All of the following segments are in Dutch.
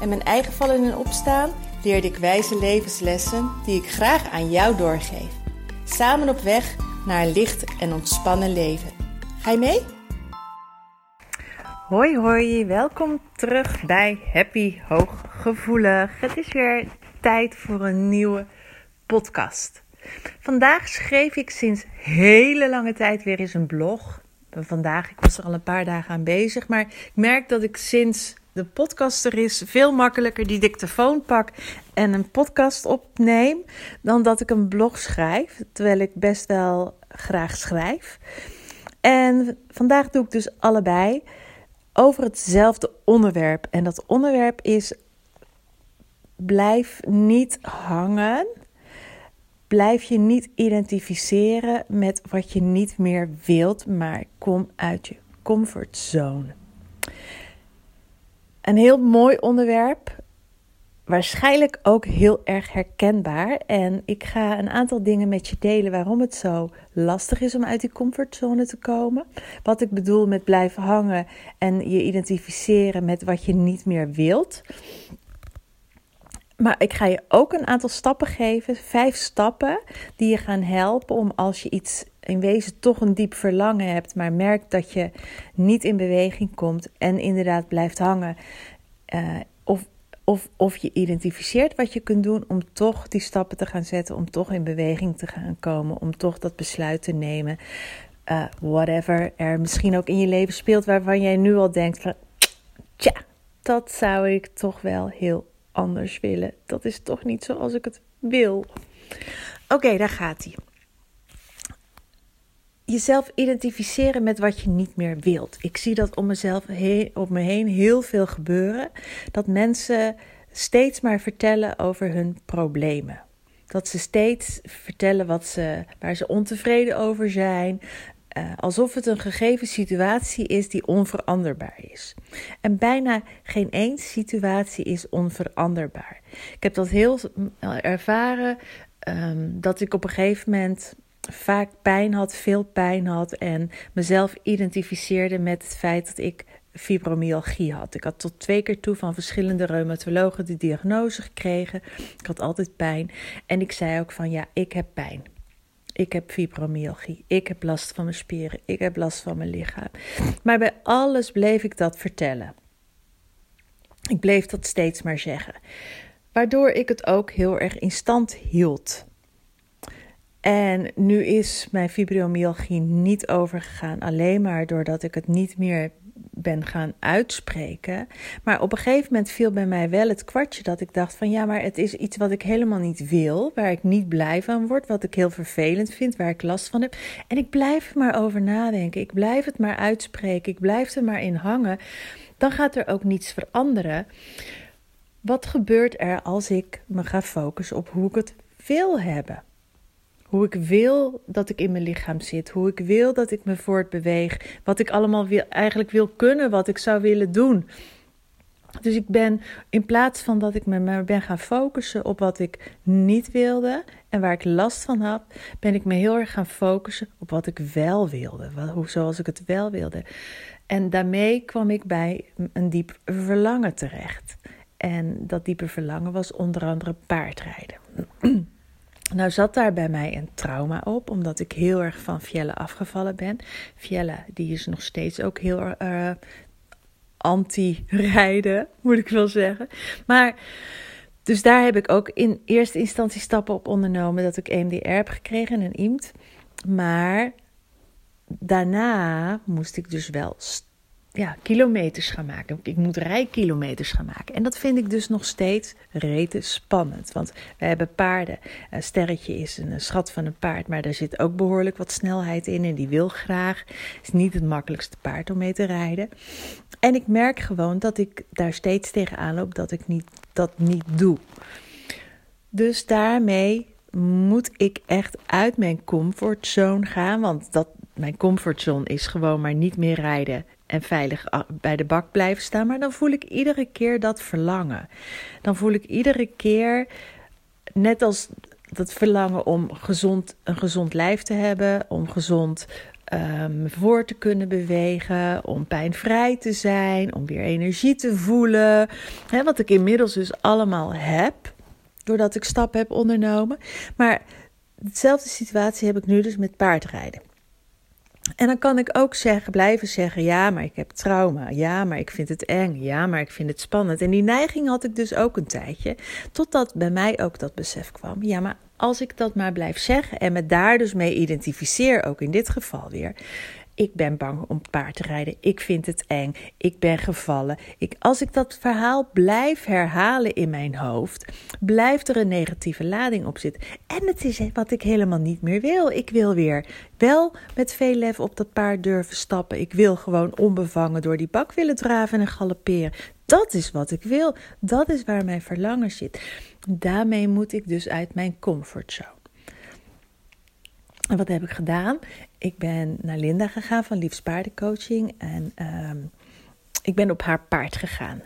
en mijn eigen vallen en opstaan leerde ik wijze levenslessen die ik graag aan jou doorgeef. Samen op weg naar een licht en ontspannen leven. Ga je mee? Hoi hoi, welkom terug bij Happy Hooggevoelig. Het is weer tijd voor een nieuwe podcast. Vandaag schreef ik sinds hele lange tijd weer eens een blog vandaag. Ik was er al een paar dagen aan bezig. Maar ik merk dat ik sinds de podcast er is veel makkelijker die dictafoon pak en een podcast opneem. Dan dat ik een blog schrijf. Terwijl ik best wel graag schrijf. En vandaag doe ik dus allebei over hetzelfde onderwerp. En dat onderwerp is: blijf niet hangen Blijf je niet identificeren met wat je niet meer wilt, maar kom uit je comfortzone. Een heel mooi onderwerp, waarschijnlijk ook heel erg herkenbaar. En ik ga een aantal dingen met je delen waarom het zo lastig is om uit die comfortzone te komen. Wat ik bedoel met blijven hangen en je identificeren met wat je niet meer wilt. Maar ik ga je ook een aantal stappen geven, vijf stappen die je gaan helpen om als je iets in wezen toch een diep verlangen hebt, maar merkt dat je niet in beweging komt en inderdaad blijft hangen. Uh, of, of, of je identificeert wat je kunt doen om toch die stappen te gaan zetten, om toch in beweging te gaan komen, om toch dat besluit te nemen. Uh, whatever er misschien ook in je leven speelt waarvan jij nu al denkt tja, dat zou ik toch wel heel anders willen. Dat is toch niet zoals ik het wil. Oké, daar gaat hij. Jezelf identificeren met wat je niet meer wilt. Ik zie dat om mezelf heen, me heen heel veel gebeuren. Dat mensen steeds maar vertellen over hun problemen. Dat ze steeds vertellen wat ze, waar ze ontevreden over zijn, uh, alsof het een gegeven situatie is die onveranderbaar is. En bijna geen één situatie is onveranderbaar. Ik heb dat heel ervaren um, dat ik op een gegeven moment vaak pijn had, veel pijn had en mezelf identificeerde met het feit dat ik fibromyalgie had. Ik had tot twee keer toe van verschillende reumatologen de diagnose gekregen. Ik had altijd pijn en ik zei ook van ja, ik heb pijn. Ik heb fibromyalgie. Ik heb last van mijn spieren. Ik heb last van mijn lichaam. Maar bij alles bleef ik dat vertellen. Ik bleef dat steeds maar zeggen. Waardoor ik het ook heel erg in stand hield. En nu is mijn fibromyalgie niet overgegaan alleen maar doordat ik het niet meer ben gaan uitspreken. Maar op een gegeven moment viel bij mij wel het kwartje dat ik dacht van ja, maar het is iets wat ik helemaal niet wil, waar ik niet blij van word, wat ik heel vervelend vind, waar ik last van heb. En ik blijf er maar over nadenken, ik blijf het maar uitspreken, ik blijf er maar in hangen. Dan gaat er ook niets veranderen. Wat gebeurt er als ik me ga focussen op hoe ik het wil hebben? Hoe ik wil dat ik in mijn lichaam zit. Hoe ik wil dat ik me voortbeweeg. Wat ik allemaal wil, eigenlijk wil kunnen. Wat ik zou willen doen. Dus ik ben, in plaats van dat ik me ben gaan focussen op wat ik niet wilde en waar ik last van had, ben ik me heel erg gaan focussen op wat ik wel wilde. Wat, zoals ik het wel wilde. En daarmee kwam ik bij een diep verlangen terecht. En dat diepe verlangen was onder andere paardrijden. Nou zat daar bij mij een trauma op, omdat ik heel erg van Fielle afgevallen ben. Fielle, die is nog steeds ook heel uh, anti-rijden, moet ik wel zeggen. Maar, dus daar heb ik ook in eerste instantie stappen op ondernomen dat ik EMDR heb gekregen en IMT. Maar daarna moest ik dus wel ja, kilometers gaan maken. Ik moet rijkilometers gaan maken. En dat vind ik dus nog steeds rete spannend. Want we hebben paarden. Een sterretje is een schat van een paard, maar daar zit ook behoorlijk wat snelheid in. En die wil graag. Is niet het makkelijkste paard om mee te rijden. En ik merk gewoon dat ik daar steeds tegenaan loop dat ik niet, dat niet doe. Dus daarmee moet ik echt uit mijn comfortzone gaan. Want dat, mijn comfortzone is gewoon maar niet meer rijden en veilig bij de bak blijven staan. Maar dan voel ik iedere keer dat verlangen. Dan voel ik iedere keer, net als dat verlangen om gezond, een gezond lijf te hebben, om gezond um, voor te kunnen bewegen, om pijnvrij te zijn, om weer energie te voelen. Wat ik inmiddels dus allemaal heb, doordat ik stappen heb ondernomen. Maar dezelfde situatie heb ik nu dus met paardrijden. En dan kan ik ook zeggen, blijven zeggen: ja, maar ik heb trauma. Ja, maar ik vind het eng. Ja, maar ik vind het spannend. En die neiging had ik dus ook een tijdje. Totdat bij mij ook dat besef kwam: ja, maar als ik dat maar blijf zeggen en me daar dus mee identificeer, ook in dit geval weer, ik ben bang om paard te rijden. Ik vind het eng. Ik ben gevallen. Ik, als ik dat verhaal blijf herhalen in mijn hoofd, blijft er een negatieve lading op zitten. En het is wat ik helemaal niet meer wil. Ik wil weer wel met veel lef op dat paard durven stappen. Ik wil gewoon onbevangen door die bak willen draven en galopperen. Dat is wat ik wil. Dat is waar mijn verlangen zit. Daarmee moet ik dus uit mijn comfortzone. En wat heb ik gedaan? Ik ben naar Linda gegaan van Liefs Paardencoaching en ehm, ik ben op haar paard gegaan.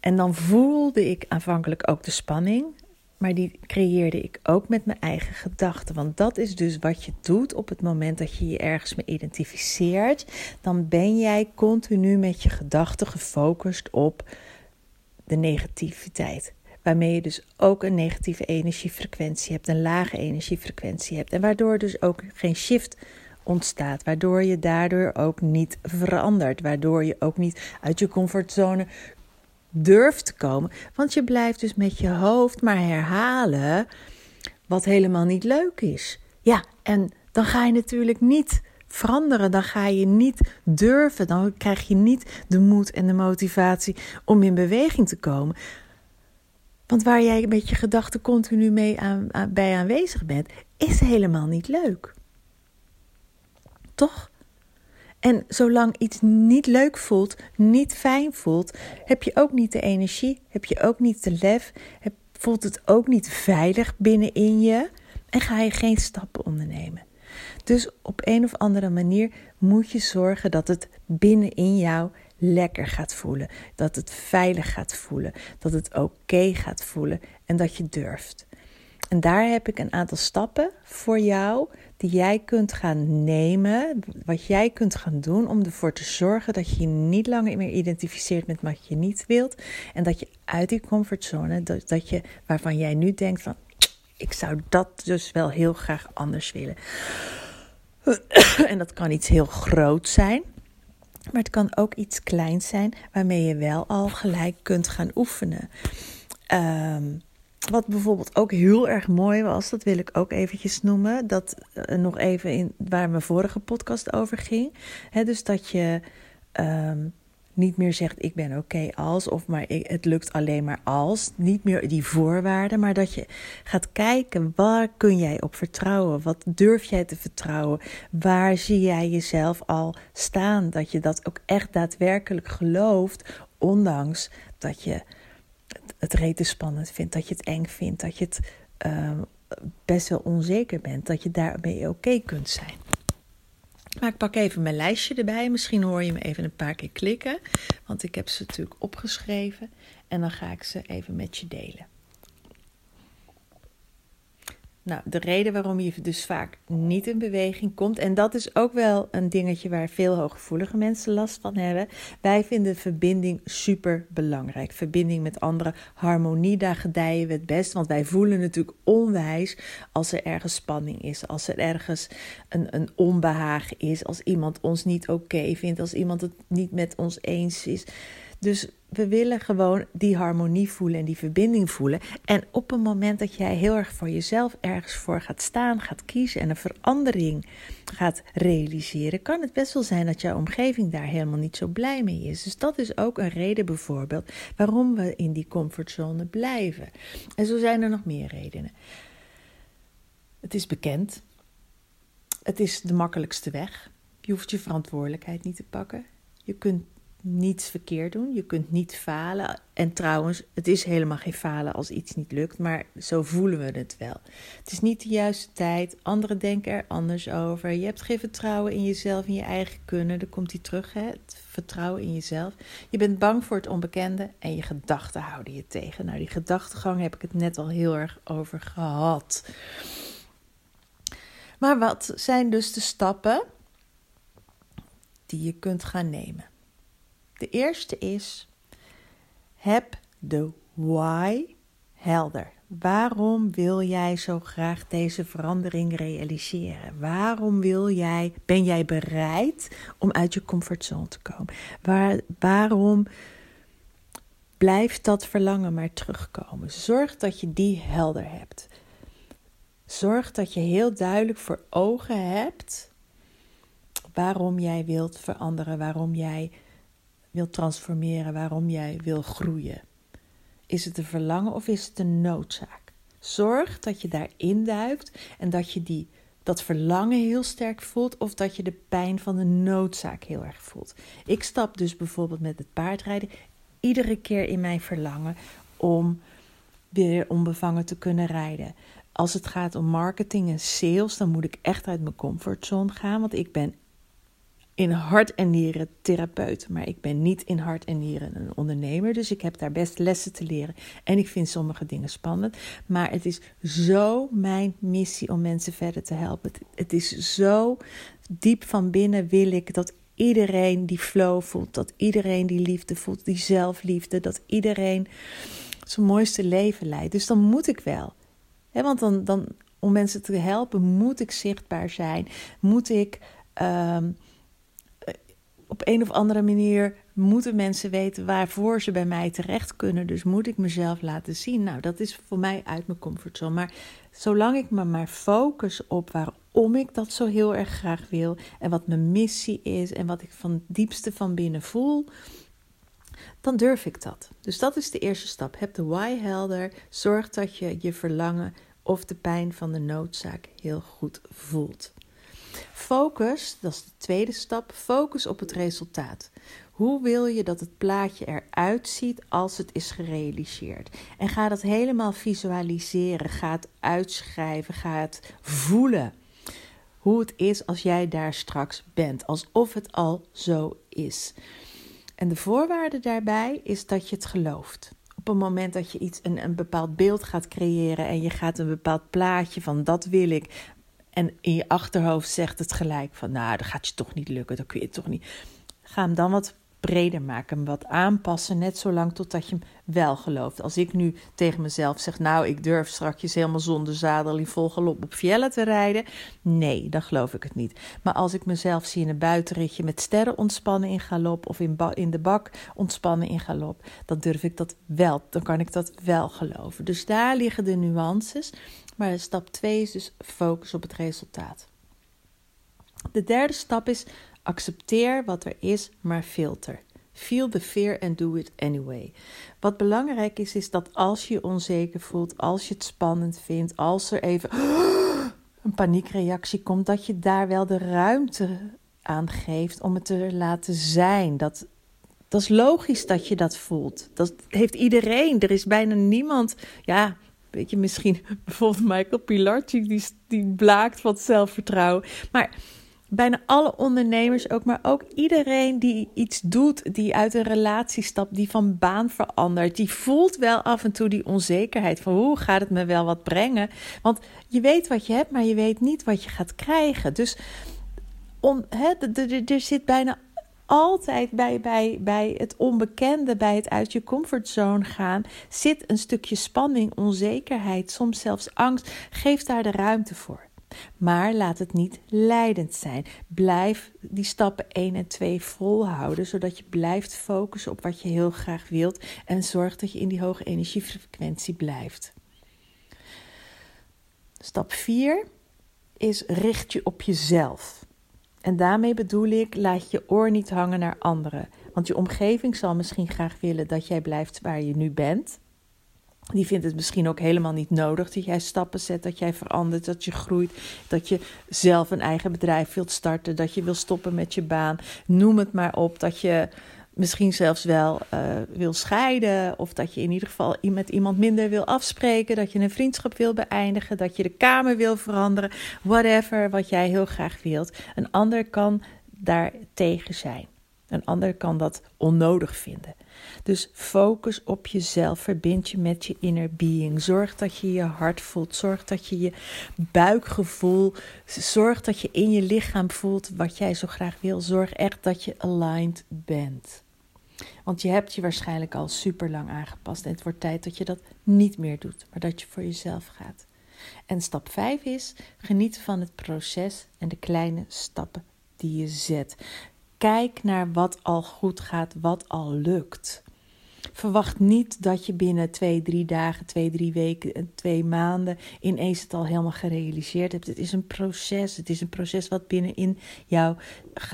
En dan voelde ik aanvankelijk ook de spanning, maar die creëerde ik ook met mijn eigen gedachten. Want dat is dus wat je doet op het moment dat je je ergens mee identificeert. Dan ben jij continu met je gedachten gefocust op de negativiteit. Waarmee je dus ook een negatieve energiefrequentie hebt, een lage energiefrequentie hebt. En waardoor dus ook geen shift ontstaat. Waardoor je daardoor ook niet verandert. Waardoor je ook niet uit je comfortzone durft te komen. Want je blijft dus met je hoofd maar herhalen wat helemaal niet leuk is. Ja, en dan ga je natuurlijk niet veranderen. Dan ga je niet durven. Dan krijg je niet de moed en de motivatie om in beweging te komen. Want waar jij met je gedachten continu mee aan, bij aanwezig bent, is helemaal niet leuk. Toch? En zolang iets niet leuk voelt, niet fijn voelt, heb je ook niet de energie, heb je ook niet de lef, heb, voelt het ook niet veilig binnenin je en ga je geen stappen ondernemen. Dus op een of andere manier moet je zorgen dat het binnenin jou lekker gaat voelen. Dat het veilig gaat voelen. Dat het oké gaat voelen. En dat je durft. En daar heb ik een aantal stappen voor jou die jij kunt gaan nemen, wat jij kunt gaan doen om ervoor te zorgen dat je je niet langer meer identificeert met wat je niet wilt en dat je uit die comfortzone, dat, dat je waarvan jij nu denkt van ik zou dat dus wel heel graag anders willen. En dat kan iets heel groot zijn. Maar het kan ook iets kleins zijn waarmee je wel al gelijk kunt gaan oefenen. Ehm, wat bijvoorbeeld ook heel erg mooi was, dat wil ik ook eventjes noemen. Dat uh, nog even in waar mijn vorige podcast over ging. dus dat je ehm, niet meer zegt ik ben oké als of maar het lukt alleen maar als. Niet meer die voorwaarden, maar dat je gaat kijken waar kun jij op vertrouwen? Wat durf jij te vertrouwen? Waar zie jij jezelf al staan? Dat je dat ook echt daadwerkelijk gelooft, ondanks dat je het rete spannend vindt, dat je het eng vindt, dat je het uh, best wel onzeker bent, dat je daarmee oké kunt zijn. Maar ik pak even mijn lijstje erbij. Misschien hoor je me even een paar keer klikken. Want ik heb ze natuurlijk opgeschreven. En dan ga ik ze even met je delen. Nou, de reden waarom je dus vaak niet in beweging komt, en dat is ook wel een dingetje waar veel hooggevoelige mensen last van hebben. Wij vinden verbinding super belangrijk. Verbinding met anderen, harmonie, daar gedijen we het best. Want wij voelen natuurlijk onwijs als er ergens spanning is, als er ergens een, een onbehagen is, als iemand ons niet oké vindt, als iemand het niet met ons eens is. Dus we willen gewoon die harmonie voelen en die verbinding voelen. En op het moment dat jij heel erg voor jezelf ergens voor gaat staan, gaat kiezen en een verandering gaat realiseren, kan het best wel zijn dat jouw omgeving daar helemaal niet zo blij mee is. Dus dat is ook een reden bijvoorbeeld waarom we in die comfortzone blijven. En zo zijn er nog meer redenen. Het is bekend. Het is de makkelijkste weg. Je hoeft je verantwoordelijkheid niet te pakken. Je kunt niets verkeerd doen. Je kunt niet falen. En trouwens, het is helemaal geen falen als iets niet lukt, maar zo voelen we het wel. Het is niet de juiste tijd. Anderen denken er anders over. Je hebt geen vertrouwen in jezelf, in je eigen kunnen. Dan komt hij terug, hè? het vertrouwen in jezelf. Je bent bang voor het onbekende en je gedachten houden je tegen. Nou, die gedachtegang heb ik het net al heel erg over gehad. Maar wat zijn dus de stappen die je kunt gaan nemen? De eerste is: heb de why helder. Waarom wil jij zo graag deze verandering realiseren? Waarom wil jij, ben jij bereid om uit je comfortzone te komen? Waar, waarom blijft dat verlangen maar terugkomen? Zorg dat je die helder hebt. Zorg dat je heel duidelijk voor ogen hebt waarom jij wilt veranderen, waarom jij wil transformeren, waarom jij wil groeien. Is het een verlangen of is het een noodzaak? Zorg dat je daarin duikt en dat je die, dat verlangen heel sterk voelt of dat je de pijn van de noodzaak heel erg voelt. Ik stap dus bijvoorbeeld met het paardrijden iedere keer in mijn verlangen om weer onbevangen te kunnen rijden. Als het gaat om marketing en sales, dan moet ik echt uit mijn comfortzone gaan, want ik ben in hart en nieren therapeut, maar ik ben niet in hart en nieren een ondernemer. Dus ik heb daar best lessen te leren. En ik vind sommige dingen spannend. Maar het is zo mijn missie om mensen verder te helpen. Het is zo diep van binnen wil ik dat iedereen die flow voelt, dat iedereen die liefde voelt, die zelfliefde, dat iedereen zijn mooiste leven leidt. Dus dan moet ik wel. want dan, dan, om mensen te helpen, moet ik zichtbaar zijn. Moet ik. Ehm, op een of andere manier moeten mensen weten waarvoor ze bij mij terecht kunnen. Dus moet ik mezelf laten zien. Nou, dat is voor mij uit mijn comfortzone. Maar zolang ik me maar focus op waarom ik dat zo heel erg graag wil. En wat mijn missie is. En wat ik van het diepste van binnen voel. Dan durf ik dat. Dus dat is de eerste stap. Heb de why helder. Zorg dat je je verlangen of de pijn van de noodzaak heel goed voelt. Focus, dat is de tweede stap, focus op het resultaat. Hoe wil je dat het plaatje eruit ziet als het is gerealiseerd? En ga dat helemaal visualiseren, ga het uitschrijven, ga het voelen. Hoe het is als jij daar straks bent, alsof het al zo is. En de voorwaarde daarbij is dat je het gelooft op het moment dat je iets, een, een bepaald beeld gaat creëren en je gaat een bepaald plaatje van dat wil ik, en in je achterhoofd zegt het gelijk van, nou, dat gaat je toch niet lukken, dat kun je toch niet. Ga hem dan wat breder maken, hem wat aanpassen, net zolang totdat je hem wel gelooft. Als ik nu tegen mezelf zeg, nou, ik durf straks helemaal zonder zadel in vol galop op Fiella te rijden, nee, dan geloof ik het niet. Maar als ik mezelf zie in een buitenritje met sterren ontspannen in galop of in, in de bak ontspannen in galop, dan durf ik dat wel, dan kan ik dat wel geloven. Dus daar liggen de nuances. Maar stap 2 is dus focus op het resultaat. De derde stap is accepteer wat er is, maar filter. Feel the fear and do it anyway. Wat belangrijk is, is dat als je je onzeker voelt, als je het spannend vindt, als er even een paniekreactie komt, dat je daar wel de ruimte aan geeft om het te laten zijn. Dat, dat is logisch dat je dat voelt. Dat heeft iedereen. Er is bijna niemand. Ja, Weet je, misschien bijvoorbeeld Michael Pilarczyk, die, die blaakt van zelfvertrouwen. Maar bijna alle ondernemers ook, maar ook iedereen die iets doet, die uit een relatie stapt, die van baan verandert, die voelt wel af en toe die onzekerheid van hoe gaat het me wel wat brengen? Want je weet wat je hebt, maar je weet niet wat je gaat krijgen. Dus om, er zit bijna altijd bij, bij, bij het onbekende, bij het uit je comfortzone gaan, zit een stukje spanning, onzekerheid, soms zelfs angst. Geef daar de ruimte voor. Maar laat het niet leidend zijn. Blijf die stappen 1 en 2 volhouden, zodat je blijft focussen op wat je heel graag wilt en zorg dat je in die hoge energiefrequentie blijft. Stap 4 is richt je op jezelf. En daarmee bedoel ik, laat je oor niet hangen naar anderen. Want je omgeving zal misschien graag willen dat jij blijft waar je nu bent. Die vindt het misschien ook helemaal niet nodig dat jij stappen zet, dat jij verandert, dat je groeit, dat je zelf een eigen bedrijf wilt starten, dat je wil stoppen met je baan. Noem het maar op, dat je misschien zelfs wel uh, wil scheiden, of dat je in ieder geval met iemand minder wil afspreken, dat je een vriendschap wil beëindigen, dat je de kamer wil veranderen, whatever wat jij heel graag wilt. Een ander kan daar tegen zijn. Een ander kan dat onnodig vinden. Dus focus op jezelf. Verbind je met je inner being. Zorg dat je je hart voelt. Zorg dat je je buikgevoel. Zorg dat je in je lichaam voelt wat jij zo graag wil. Zorg echt dat je aligned bent. Want je hebt je waarschijnlijk al super lang aangepast. En het wordt tijd dat je dat niet meer doet, maar dat je voor jezelf gaat. En stap 5 is: geniet van het proces en de kleine stappen die je zet. Kijk naar wat al goed gaat, wat al lukt. Verwacht niet dat je binnen twee, drie dagen, twee, drie weken, twee maanden ineens het al helemaal gerealiseerd hebt. Het is een proces. Het is een proces wat binnenin jouw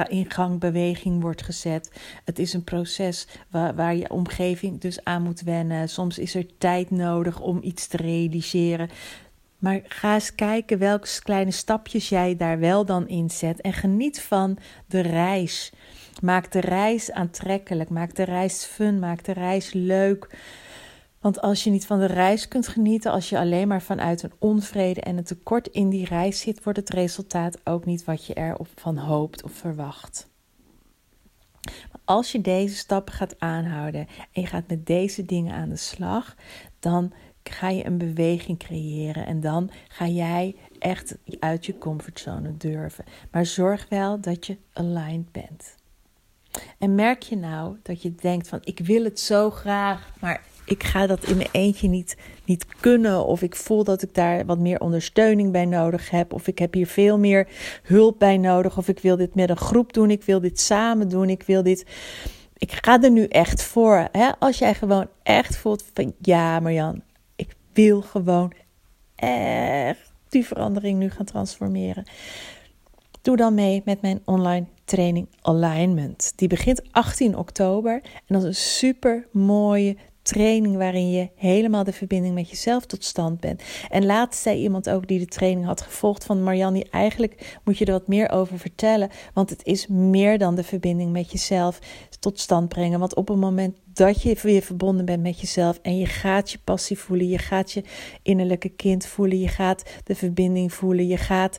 ingangbeweging wordt gezet. Het is een proces waar, waar je omgeving dus aan moet wennen. Soms is er tijd nodig om iets te realiseren. Maar ga eens kijken welke kleine stapjes jij daar wel dan in zet. En geniet van de reis. Maak de reis aantrekkelijk. Maak de reis fun. Maak de reis leuk. Want als je niet van de reis kunt genieten, als je alleen maar vanuit een onvrede en een tekort in die reis zit, wordt het resultaat ook niet wat je erop van hoopt of verwacht. Als je deze stappen gaat aanhouden en je gaat met deze dingen aan de slag, dan ga je een beweging creëren en dan ga jij echt uit je comfortzone durven. Maar zorg wel dat je aligned bent. En merk je nou dat je denkt van ik wil het zo graag, maar ik ga dat in mijn eentje niet, niet kunnen. Of ik voel dat ik daar wat meer ondersteuning bij nodig heb. Of ik heb hier veel meer hulp bij nodig. Of ik wil dit met een groep doen. Ik wil dit samen doen. Ik wil dit. Ik ga er nu echt voor. Hè? Als jij gewoon echt voelt van ja, Marjan, wil gewoon echt die verandering nu gaan transformeren. Doe dan mee met mijn online training Alignment. Die begint 18 oktober en dat is een super mooie training waarin je helemaal de verbinding met jezelf tot stand bent. En laatst zei iemand ook die de training had gevolgd van Marianne, eigenlijk moet je er wat meer over vertellen, want het is meer dan de verbinding met jezelf tot stand brengen. Want op het moment dat je weer verbonden bent met jezelf en je gaat je passie voelen, je gaat je innerlijke kind voelen, je gaat de verbinding voelen, je gaat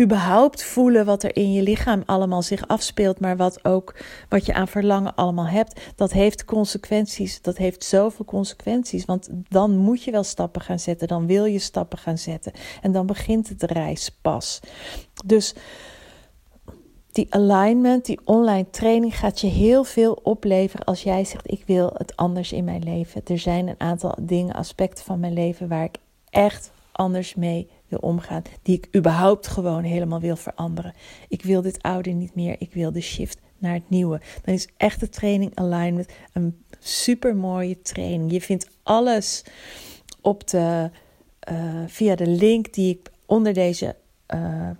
überhaupt voelen wat er in je lichaam allemaal zich afspeelt, maar wat ook wat je aan verlangen allemaal hebt, dat heeft consequenties. Dat heeft zoveel consequenties, want dan moet je wel stappen gaan zetten, dan wil je stappen gaan zetten en dan begint het reis pas. Dus die alignment, die online training gaat je heel veel opleveren als jij zegt ik wil het anders in mijn leven. Er zijn een aantal dingen, aspecten van mijn leven waar ik echt anders mee wil omgaan, die ik überhaupt gewoon helemaal wil veranderen. Ik wil dit oude niet meer, ik wil de shift naar het nieuwe. Dan is echt de training alignment een super mooie training. Je vindt alles op de, uh, via de link die ik onder deze uh,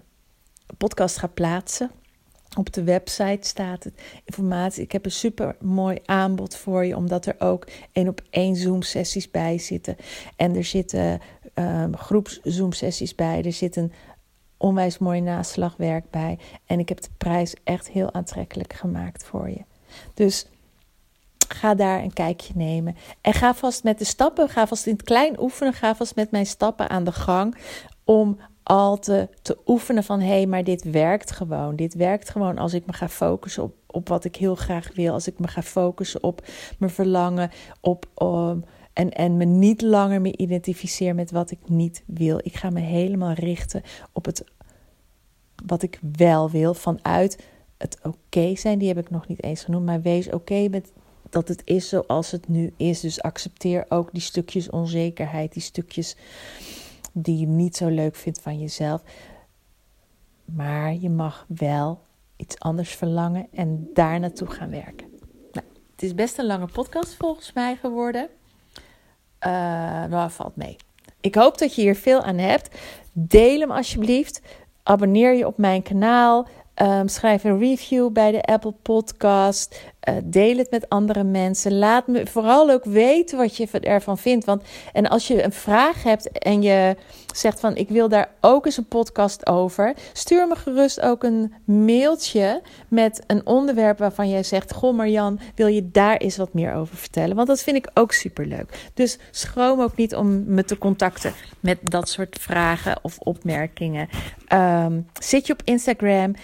podcast ga plaatsen. Op de website staat het informatie. Ik heb een super mooi aanbod voor je, omdat er ook één op één Zoom sessies bij zitten. En er zitten um, groeps Zoom sessies bij. Er zit een onwijs mooi naslagwerk bij. En ik heb de prijs echt heel aantrekkelijk gemaakt voor je. Dus ga daar een kijkje nemen. En ga vast met de stappen, ga vast in het klein oefenen, ga vast met mijn stappen aan de gang. Om al te, oefenen van hé, hey, maar dit werkt gewoon. Dit werkt gewoon als ik me ga focussen op, op wat ik heel graag wil. Als ik me ga focussen op mijn verlangen, op um, en, en me niet langer meer identificeer met wat ik niet wil. Ik ga me helemaal richten op het wat ik wel wil. Vanuit het oké zijn, die heb ik nog niet eens genoemd. Maar wees oké met dat het is zoals het nu is. Dus accepteer ook die stukjes onzekerheid, die stukjes die je niet zo leuk vindt van jezelf. Maar je mag wel iets anders verlangen en daar naartoe gaan werken. Nou, het is best een lange podcast volgens mij geworden. Uh, valt mee. Ik hoop dat je hier veel aan hebt. Deel hem alsjeblieft. Abonneer je op mijn kanaal. Um, schrijf een review bij de Apple Podcast. Uh, deel het met andere mensen. Laat me vooral ook weten wat je ervan vindt. Want en als je een vraag hebt en je zegt van ik wil daar ook eens een podcast over, stuur me gerust ook een mailtje met een onderwerp waarvan jij zegt: Goh, Marjan, wil je daar eens wat meer over vertellen? Want dat vind ik ook superleuk. Dus schroom ook niet om me te contacten met dat soort vragen of opmerkingen. Um, zit je op Instagram?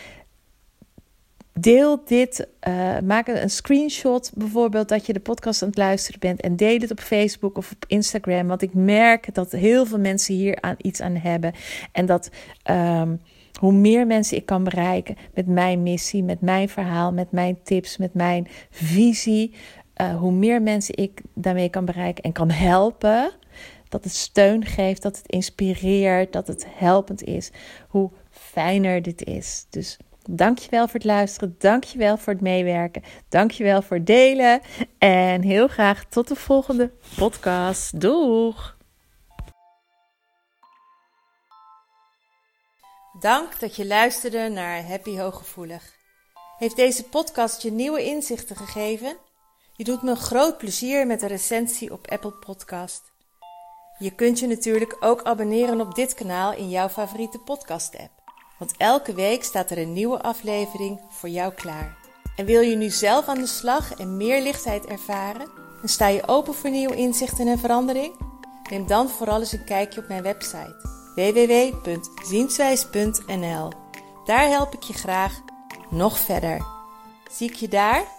Deel dit, uh, maak een screenshot bijvoorbeeld dat je de podcast aan het luisteren bent en deel het op Facebook of op Instagram. Want ik merk dat heel veel mensen hier aan iets aan hebben. En dat um, hoe meer mensen ik kan bereiken met mijn missie, met mijn verhaal, met mijn tips, met mijn visie, uh, hoe meer mensen ik daarmee kan bereiken en kan helpen. Dat het steun geeft, dat het inspireert, dat het helpend is. Hoe fijner dit is. Dus Dankjewel voor het luisteren. Dankjewel voor het meewerken. Dankjewel voor het delen. En heel graag tot de volgende podcast. Doeg! Dank dat je luisterde naar Happy Hooggevoelig. Heeft deze podcast je nieuwe inzichten gegeven? Je doet me een groot plezier met een recensie op Apple Podcast. Je kunt je natuurlijk ook abonneren op dit kanaal in jouw favoriete podcast app. Want elke week staat er een nieuwe aflevering voor jou klaar. En wil je nu zelf aan de slag en meer lichtheid ervaren? En sta je open voor nieuwe inzichten en verandering? Neem dan vooral eens een kijkje op mijn website www.zienswijs.nl. Daar help ik je graag nog verder. Zie ik je daar?